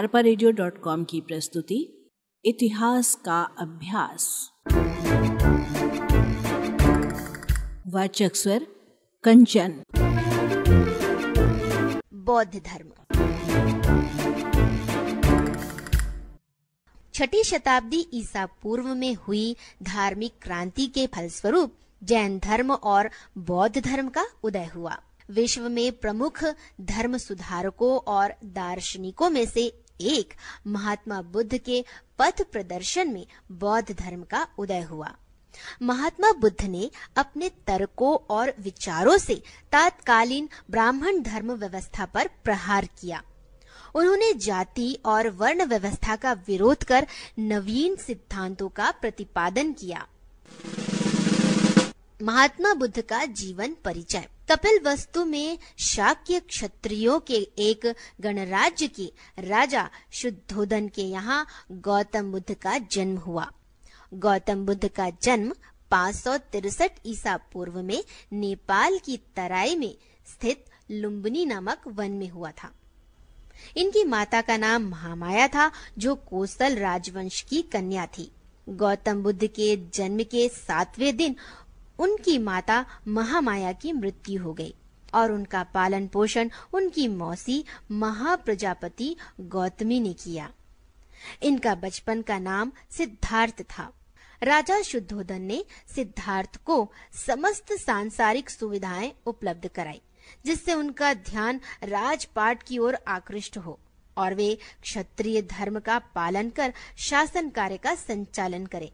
अरपा की प्रस्तुति, इतिहास का अभ्यास। वाचक स्वर, कंचन। बौद्ध धर्म। छठी शताब्दी ईसा पूर्व में हुई धार्मिक क्रांति के फलस्वरूप जैन धर्म और बौद्ध धर्म का उदय हुआ। विश्व में प्रमुख धर्म सुधारकों और दार्शनिकों में से एक महात्मा बुद्ध के पथ प्रदर्शन में बौद्ध धर्म का उदय हुआ। महात्मा बुद्ध ने अपने तर्कों और विचारों से तात्कालीन ब्राह्मण धर्म व्यवस्था पर प्रहार किया। उन्होंने जाति और वर्ण व्यवस्था का विरोध कर नवीन सिद्धांतों का प्रतिपादन किया। महात्मा बुद्ध का जीवन परिचय। कपिल वस्तु में शाक्य क्षत्रियो के एक गणराज्य के राजा शुद्धोदन के यहाँ गौतम बुद्ध का जन्म हुआ। गौतम बुद्ध का जन्म पाँच ईसा पूर्व में नेपाल की तराई में स्थित लुम्बनी नामक वन में हुआ था। इनकी माता का नाम महामाया था, जो कोसल राजवंश की कन्या थी। गौतम बुद्ध के जन्म के सातवें दिन उनकी माता महामाया की मृत्यु हो गई और उनका पालन पोषण उनकी मौसी महाप्रजापति गौतमी ने किया। इनका बचपन का नाम सिद्धार्थ था। राजा शुद्धोदन ने सिद्धार्थ को समस्त सांसारिक सुविधाएँ उपलब्ध कराई, जिससे उनका ध्यान राजपाट की ओर आकृष्ट हो और वे क्षत्रिय धर्म का पालन कर शासन कार्य का संचालन करें।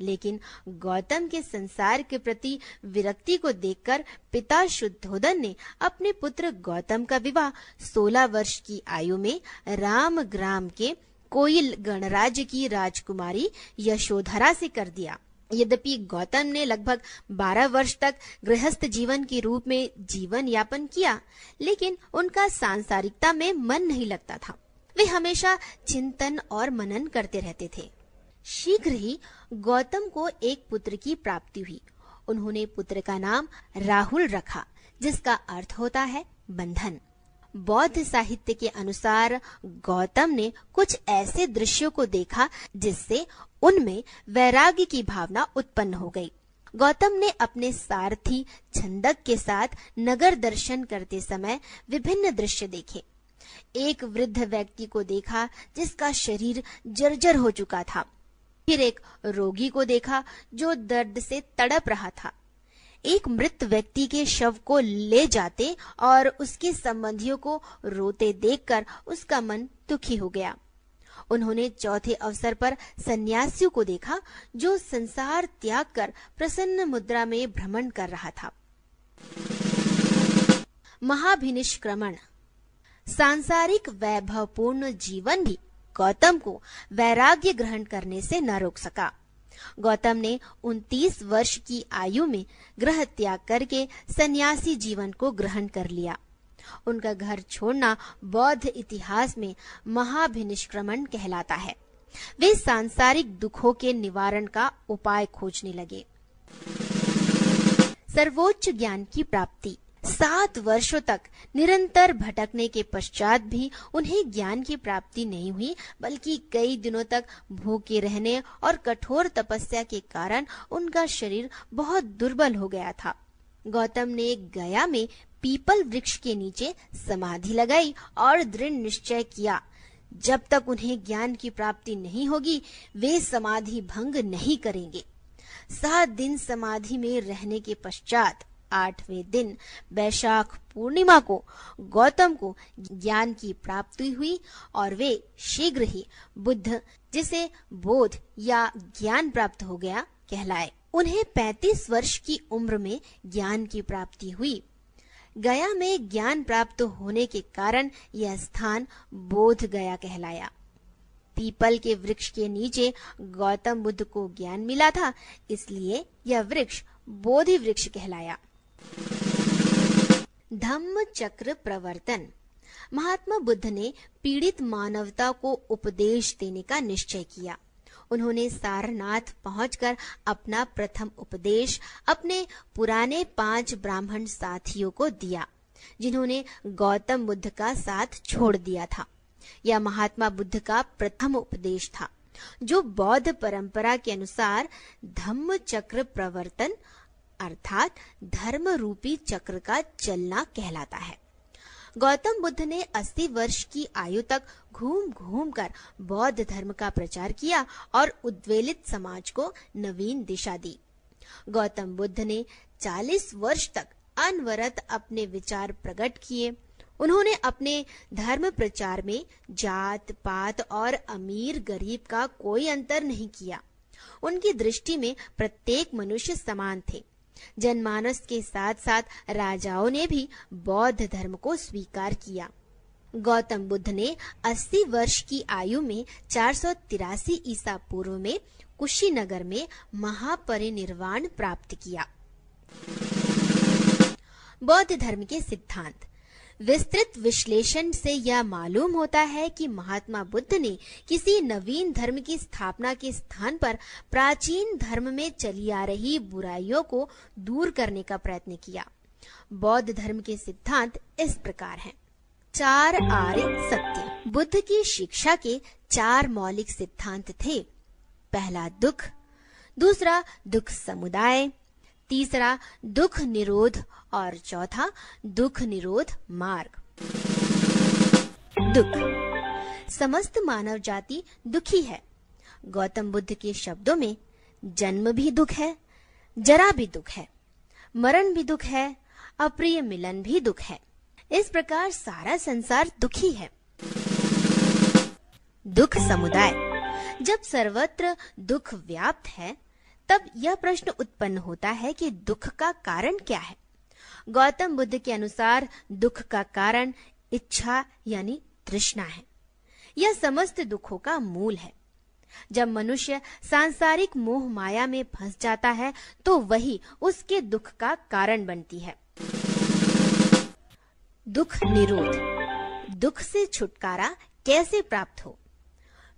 लेकिन गौतम के संसार के प्रति विरक्ति को देखकर पिता शुद्धोदन ने अपने पुत्र गौतम का विवाह 16 वर्ष की आयु में राम ग्राम के कोयल गणराज्य की राजकुमारी यशोधरा से कर दिया। यद्यपि गौतम ने लगभग 12 वर्ष तक गृहस्थ जीवन के रूप में जीवन यापन किया, लेकिन उनका सांसारिकता में मन नहीं लगता था। वे हमेशा चिंतन और मनन करते रहते थे। शीघ्र ही गौतम को एक पुत्र की प्राप्ति हुई। उन्होंने पुत्र का नाम राहुल रखा, जिसका अर्थ होता है बंधन। बौद्ध साहित्य के अनुसार गौतम ने कुछ ऐसे दृश्यों को देखा, जिससे उनमें वैराग्य की भावना उत्पन्न हो गई। गौतम ने अपने सारथी छंदक के साथ नगर दर्शन करते समय विभिन्न दृश्य देखे। एक वृद्ध व्यक्ति को देखा, जिसका शरीर जर्जर हो चुका था। फिर एक रोगी को देखा जो दर्द से तड़प रहा था। एक मृत व्यक्ति के शव को ले जाते और उसके संबंधियों को रोते देखकर उसका मन दुखी हो गया। उन्होंने चौथे अवसर पर सन्यासियों को देखा जो संसार त्याग कर प्रसन्न मुद्रा में भ्रमण कर रहा था। महाभिनिष्क्रमण। सांसारिक वैभवपूर्ण जीवन भी गौतम को वैराग्य ग्रहण करने से न रोक सका। गौतम ने 29 वर्ष की आयु में ग्रह त्याग करके सन्यासी जीवन को ग्रहण कर लिया। उनका घर छोड़ना बौद्ध इतिहास में महाभिनिष्क्रमण कहलाता है। वे सांसारिक दुखों के निवारण का उपाय खोजने लगे। सर्वोच्च ज्ञान की प्राप्ति। सात वर्षों तक निरंतर भटकने के पश्चात भी उन्हें ज्ञान की प्राप्ति नहीं हुई, बल्कि कई दिनों तक भूखे रहने और कठोर तपस्या के कारण उनका शरीर बहुत दुर्बल हो गया था। गौतम ने गया में पीपल वृक्ष के नीचे समाधि लगाई और दृढ़ निश्चय किया। जब तक उन्हें ज्ञान की प्राप्ति नहीं होगी, वे समाधि भंग नहीं करेंगे। सात दिन समाधि में रहने के पश्चात आठवें दिन वैशाख पूर्णिमा को, गौतम को ज्ञान की प्राप्ति हुई और वे शीघ्र ही बुद्ध, जिसे बोध या ज्ञान प्राप्त हो गया, कहलाए। उन्हें 35 वर्ष की उम्र में ज्ञान की प्राप्ति हुई। गया में ज्ञान प्राप्त होने के कारण यह स्थान बोध गया कहलाया। पीपल के वृक्ष के नीचे गौतम बुद्ध को ज्ञान मिला था, इसलिए यह वृक्ष बोधि वृक्ष कहलाया। धम्म चक्र प्रवर्तन। महात्मा बुद्ध ने पीड़ित मानवता को उपदेश देने का निश्चय किया। उन्होंने सारनाथ पहुंचकर अपना प्रथम उपदेश अपने पुराने पाँच ब्राह्मण साथियों को दिया, जिन्होंने गौतम बुद्ध का साथ छोड़ दिया था। यह महात्मा बुद्ध का प्रथम उपदेश था, जो बौद्ध परंपरा के अनुसार धम्म चक्र प्रवर्तन अर्थात धर्म रूपी चक्र का चलना कहलाता है। गौतम बुद्ध ने 80 वर्ष की आयु तक घूम घूम कर बौद्ध धर्म का प्रचार किया और उद्वेलित समाज को नवीन दिशा दी। गौतम बुद्ध ने 40 वर्ष तक अनवरत अपने विचार प्रकट किए। उन्होंने अपने धर्म प्रचार में जात, पात और अमीर गरीब का कोई अंतर नहीं किया। उनकी दृष्टि में प्रत्येक मनुष्य समान थे। जनमानस के साथ साथ राजाओं ने भी बौद्ध धर्म को स्वीकार किया। गौतम बुद्ध ने 80 वर्ष की आयु में चार सौ तिरासी ईसा पूर्व में कुशीनगर में महापरिनिर्वाण प्राप्त किया। बौद्ध धर्म के सिद्धांत। विस्तृत विश्लेषण से यह मालूम होता है कि महात्मा बुद्ध ने किसी नवीन धर्म की स्थापना के स्थान पर प्राचीन धर्म में चली आ रही बुराइयों को दूर करने का प्रयत्न किया। बौद्ध धर्म के सिद्धांत इस प्रकार हैं। चार आर्य सत्य। बुद्ध की शिक्षा के चार मौलिक सिद्धांत थे। पहला दुख, दूसरा दुख समुदाय तीसरा, दुख निरोध और चौथा, दुख निरोध मार्ग। दुख। समस्त मानव जाति दुखी है। गौतम बुद्ध के शब्दों में, जन्म भी दुख है, जरा भी दुख है, मरण भी दुख है, अप्रिय मिलन भी दुख है। इस प्रकार सारा संसार दुखी है। दुख समुदाय। जब सर्वत्र दुख व्याप्त है तब यह प्रश्न उत्पन्न होता है कि दुख का कारण क्या है। गौतम बुद्ध के अनुसार दुख का कारण इच्छा यानी तृष्णा है। यह समस्त दुखों का मूल है। जब मनुष्य सांसारिक मोह माया में फंस जाता है तो वही उसके दुख का कारण बनती है। दुख निरोध। दुख से छुटकारा कैसे प्राप्त हो?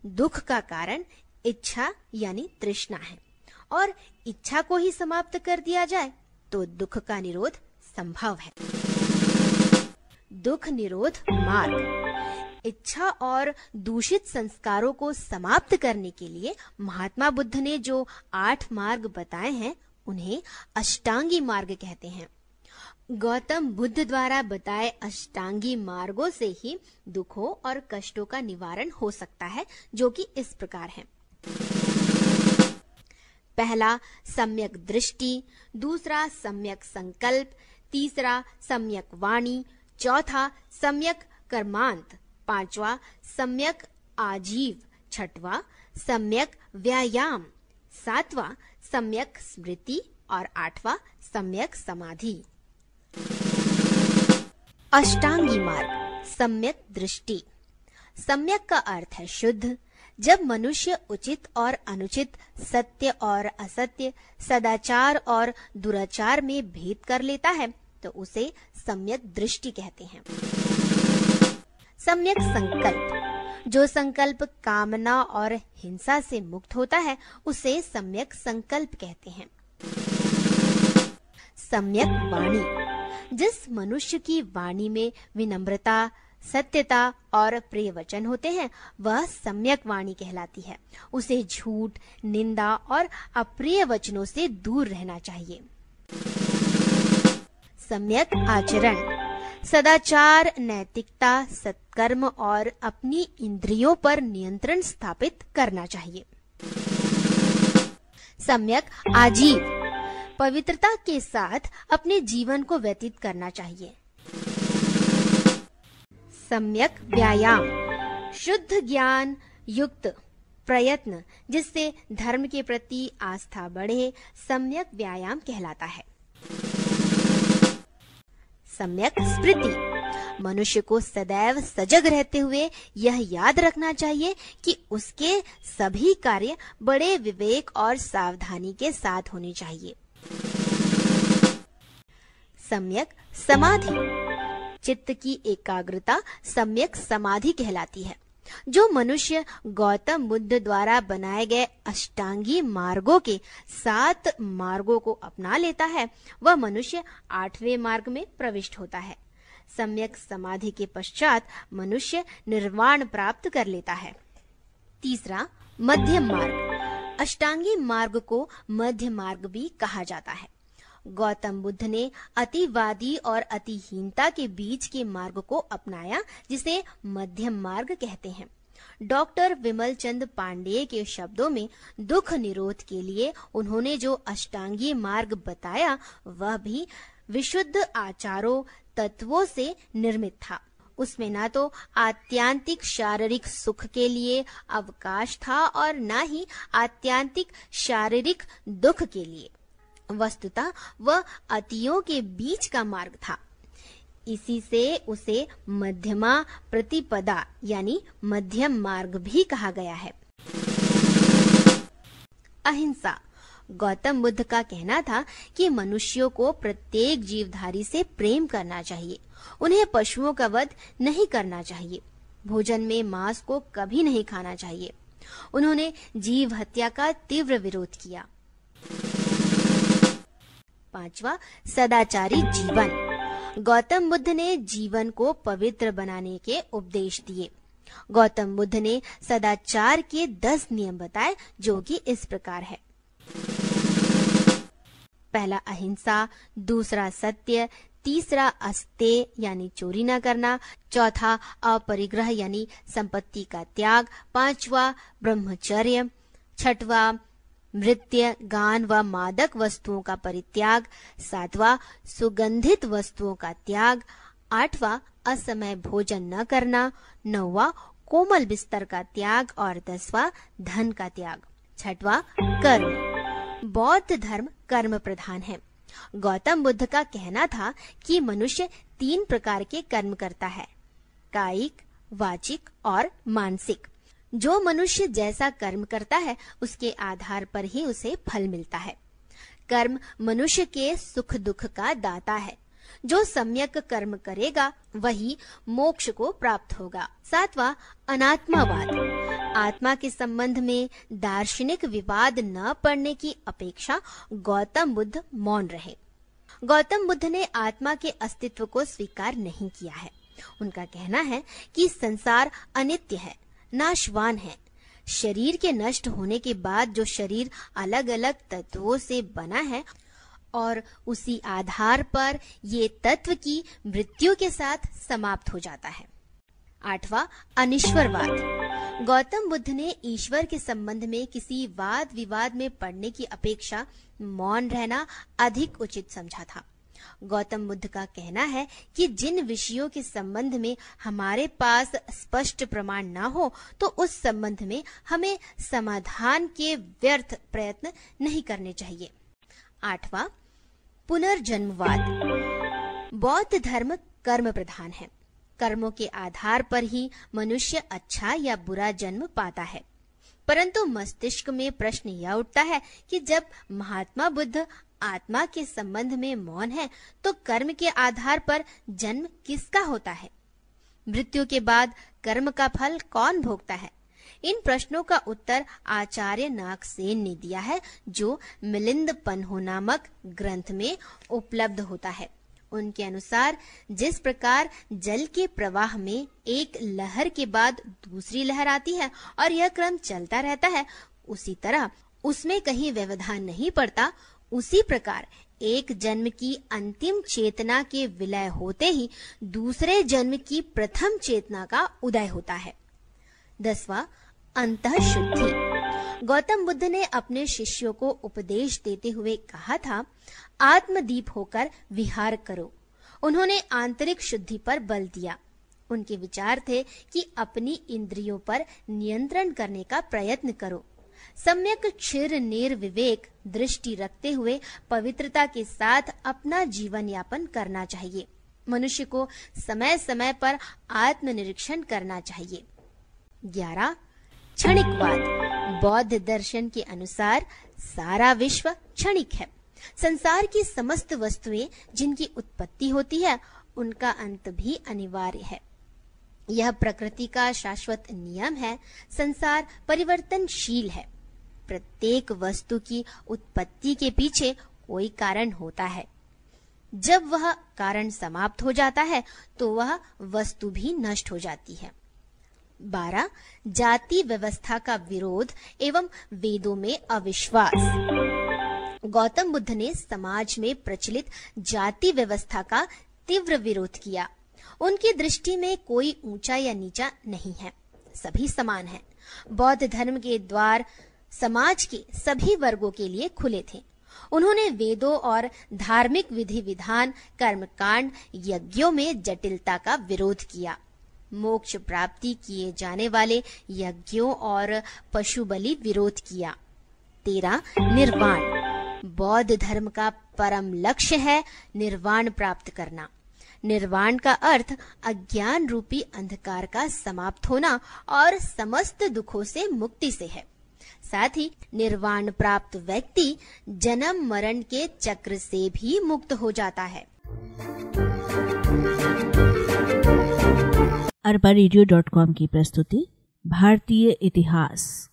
दुख का कारण इच्छा यानी तृष्णा है। और इच्छा को ही समाप्त कर दिया जाए तो दुख का निरोध संभव है। दुख निरोध मार्ग। इच्छा और दूषित संस्कारों को समाप्त करने के लिए महात्मा बुद्ध ने जो आठ मार्ग बताए हैं, उन्हें अष्टांगी मार्ग कहते हैं। गौतम बुद्ध द्वारा बताए अष्टांगी मार्गों से ही दुखों और कष्टों का निवारण हो सकता है, जो कि इस प्रकार है। पहला, सम्यक दृष्टि, दूसरा, सम्यक संकल्प, तीसरा, सम्यक वाणी, चौथा, सम्यक कर्मांत, पांचवा, सम्यक आजीव, छठवा, सम्यक व्यायाम, सातवा, सम्यक स्मृति और आठवा, सम्यक समाधि। अष्टांगी मार्ग, सम्यक दृष्टि। सम्यक का अर्थ है शुद्ध जब मनुष्य उचित और अनुचित, सत्य और असत्य, सदाचार और दुराचार में भेद कर लेता है तो उसे सम्यक दृष्टि कहते हैं। सम्यक संकल्प। जो संकल्प कामना और हिंसा से मुक्त होता है, उसे सम्यक संकल्प कहते हैं। सम्यक वाणी। जिस मनुष्य की वाणी में विनम्रता सत्यता और प्रिय वचन होते हैं। वह सम्यक वाणी कहलाती है। उसे झूठ, निंदा और अप्रिय वचनों से दूर रहना चाहिए। सम्यक आचरण। सदाचार, नैतिकता, सत्कर्म और अपनी इंद्रियों पर नियंत्रण स्थापित करना चाहिए। सम्यक आजीव। पवित्रता के साथ अपने जीवन को व्यतीत करना चाहिए। सम्यक व्यायाम। शुद्ध ज्ञान युक्त प्रयत्न, जिससे धर्म के प्रति आस्था बढ़े, सम्यक व्यायाम कहलाता है। सम्यक स्मृति। मनुष्य को सदैव सजग रहते हुए यह याद रखना चाहिए कि उसके सभी कार्य बड़े विवेक और सावधानी के साथ होने चाहिए। सम्यक समाधि। चित्त की एकाग्रता सम्यक समाधि कहलाती है। जो मनुष्य गौतम बुद्ध द्वारा बनाए गए अष्टांगी मार्गों के सात मार्गों को अपना लेता है, वह मनुष्य आठवें मार्ग में प्रविष्ट होता है। सम्यक समाधि के पश्चात मनुष्य निर्वाण प्राप्त कर लेता है। तीसरा मध्यम मार्ग। अष्टांगी मार्ग को मध्य मार्ग भी कहा जाता है। गौतम बुद्ध ने अतिवादी और अतिहीनता के बीच के मार्ग को अपनाया, जिसे मध्यम मार्ग कहते हैं। डॉक्टर विमल चंद पांडेय के शब्दों में दुख निरोध के लिए उन्होंने जो अष्टांगी मार्ग बताया, वह भी विशुद्ध आचारों, तत्वों से निर्मित था। उसमें ना तो आत्यांतिक शारीरिक सुख के लिए अवकाश था और न ही आत्यांतिक शारीरिक दुख के लिए। वस्तुतः वह अतियों के बीच का मार्ग था। इसी से उसे मध्यमा प्रतिपदा यानी मध्यम मार्ग भी कहा गया है। अहिंसा। गौतम बुद्ध का कहना था कि मनुष्यों को प्रत्येक जीवधारी से प्रेम करना चाहिए। उन्हें पशुओं का वध नहीं करना चाहिए। भोजन में मांस को कभी नहीं खाना चाहिए। उन्होंने जीव हत्या का तीव्र विरोध किया। पांचवा, सदाचारी जीवन। गौतम बुद्ध ने जीवन को पवित्र बनाने के उपदेश दिए। गौतम बुद्ध ने सदाचार के दस नियम बताए, जो कि इस प्रकार है। पहला, अहिंसा, दूसरा, सत्य, तीसरा अस्ते यानी चोरी न करना, चौथा, अपरिग्रह, यानी संपत्ति का त्याग, पांचवा, ब्रह्मचर्य, छठवा नृत्य गान व मादक वस्तुओं का परित्याग, सातवा, सुगंधित वस्तुओं का त्याग, आठवां, असमय भोजन न करना, नौवा, कोमल बिस्तर का त्याग और दसवा, धन का त्याग। छठवा, कर्म। बौद्ध धर्म कर्म प्रधान है। गौतम बुद्ध का कहना था कि मनुष्य तीन प्रकार के कर्म करता है, कायिक, वाचिक और मानसिक। जो मनुष्य जैसा कर्म करता है, उसके आधार पर ही उसे फल मिलता है। कर्म मनुष्य के सुख दुख का दाता है। जो सम्यक कर्म करेगा, वही मोक्ष को प्राप्त होगा। सातवा, अनात्मावाद। आत्मा के संबंध में दार्शनिक विवाद न पड़ने की अपेक्षा गौतम बुद्ध मौन रहे। गौतम बुद्ध ने आत्मा के अस्तित्व को स्वीकार नहीं किया है। उनका कहना है कि संसार अनित्य है। नाशवान है। शरीर के नष्ट होने के बाद जो शरीर अलग अलग तत्वों से बना है और उसी आधार पर ये तत्व की मृत्यु के साथ समाप्त हो जाता है। आठवां, अनिश्वरवाद। गौतम बुद्ध ने ईश्वर के संबंध में किसी वाद विवाद में पड़ने की अपेक्षा मौन रहना अधिक उचित समझा था। गौतम बुद्ध का कहना है कि जिन विषयों के संबंध में हमारे पास स्पष्ट प्रमाण न हो तो उस संबंध में हमें समाधान के व्यर्थ प्रयत्न नहीं करने चाहिए। आठवां, पुनर्जन्मवाद। बौद्ध धर्म कर्म प्रधान है। कर्मों के आधार पर ही मनुष्य अच्छा या बुरा जन्म पाता है। परंतु मस्तिष्क में प्रश्न यह उठता है कि जब महात्मा बुद्ध आत्मा के संबंध में मौन है तो कर्म के आधार पर जन्म किसका होता है? मृत्यु के बाद कर्म का फल कौन भोगता है? इन प्रश्नों का उत्तर आचार्य नागसेन ने दिया है, जो मिलिंद पन्हो नामक ग्रंथ में उपलब्ध होता है। उनके अनुसार, जिस प्रकार जल के प्रवाह में एक लहर के बाद दूसरी लहर आती है और यह क्रम चलता रहता है, उसी तरह उसमें कहीं व्यवधान नहीं पड़ता उसी प्रकार एक जन्म की अंतिम चेतना के विलय होते ही दूसरे जन्म की प्रथम चेतना का उदय होता है। दसवा अंत शुद्धि गौतम बुद्ध ने अपने शिष्यों को उपदेश देते हुए कहा था, आत्मदीप होकर विहार करो। उन्होंने आंतरिक शुद्धि पर बल दिया। उनके विचार थे कि अपनी इंद्रियों पर नियंत्रण करने का प्रयत्न करो। सम्यक क्षीर नीर विवेक दृष्टि रखते हुए पवित्रता के साथ अपना जीवन यापन करना चाहिए। मनुष्य को समय समय पर आत्मनिरीक्षण करना चाहिए। ग्यारह क्षणिकवाद बौद्ध दर्शन के अनुसार सारा विश्व क्षणिक है। संसार की समस्त वस्तुएँ जिनकी उत्पत्ति होती है, उनका अंत भी अनिवार्य है। यह प्रकृति का शाश्वत नियम है। संसार परिवर्तनशील है। प्रत्येक वस्तु की उत्पत्ति के पीछे कोई कारण होता है। जब वह कारण समाप्त हो जाता है तो वह वस्तु भी नष्ट हो जाती है। बारह, जाति व्यवस्था का विरोध एवं वेदों में अविश्वास। गौतम बुद्ध ने समाज में प्रचलित जाति व्यवस्था का तीव्र विरोध किया। उनकी दृष्टि में कोई ऊँचा या नीचा नहीं है। सभी समान हैं। बौद्ध धर्म के द्वार समाज के सभी वर्गों के लिए खुले थे। उन्होंने वेदों और धार्मिक विधि विधान, कर्मकांड, यज्ञों में जटिलता का विरोध किया। मोक्ष प्राप्ति किए जाने वाले यज्ञों और पशु बलि विरोध किया। तेरा निर्वाण। बौद्ध धर्म का परम लक्ष्य है निर्वाण प्राप्त करना। निर्वाण का अर्थ अज्ञान रूपी अंधकार का समाप्त होना और समस्त दुखों से मुक्ति से है। साथ ही निर्वाण प्राप्त व्यक्ति जन्म मरण के चक्र से भी मुक्त हो जाता है। अरबा रेडियो डॉट कॉम की प्रस्तुति, भारतीय इतिहास।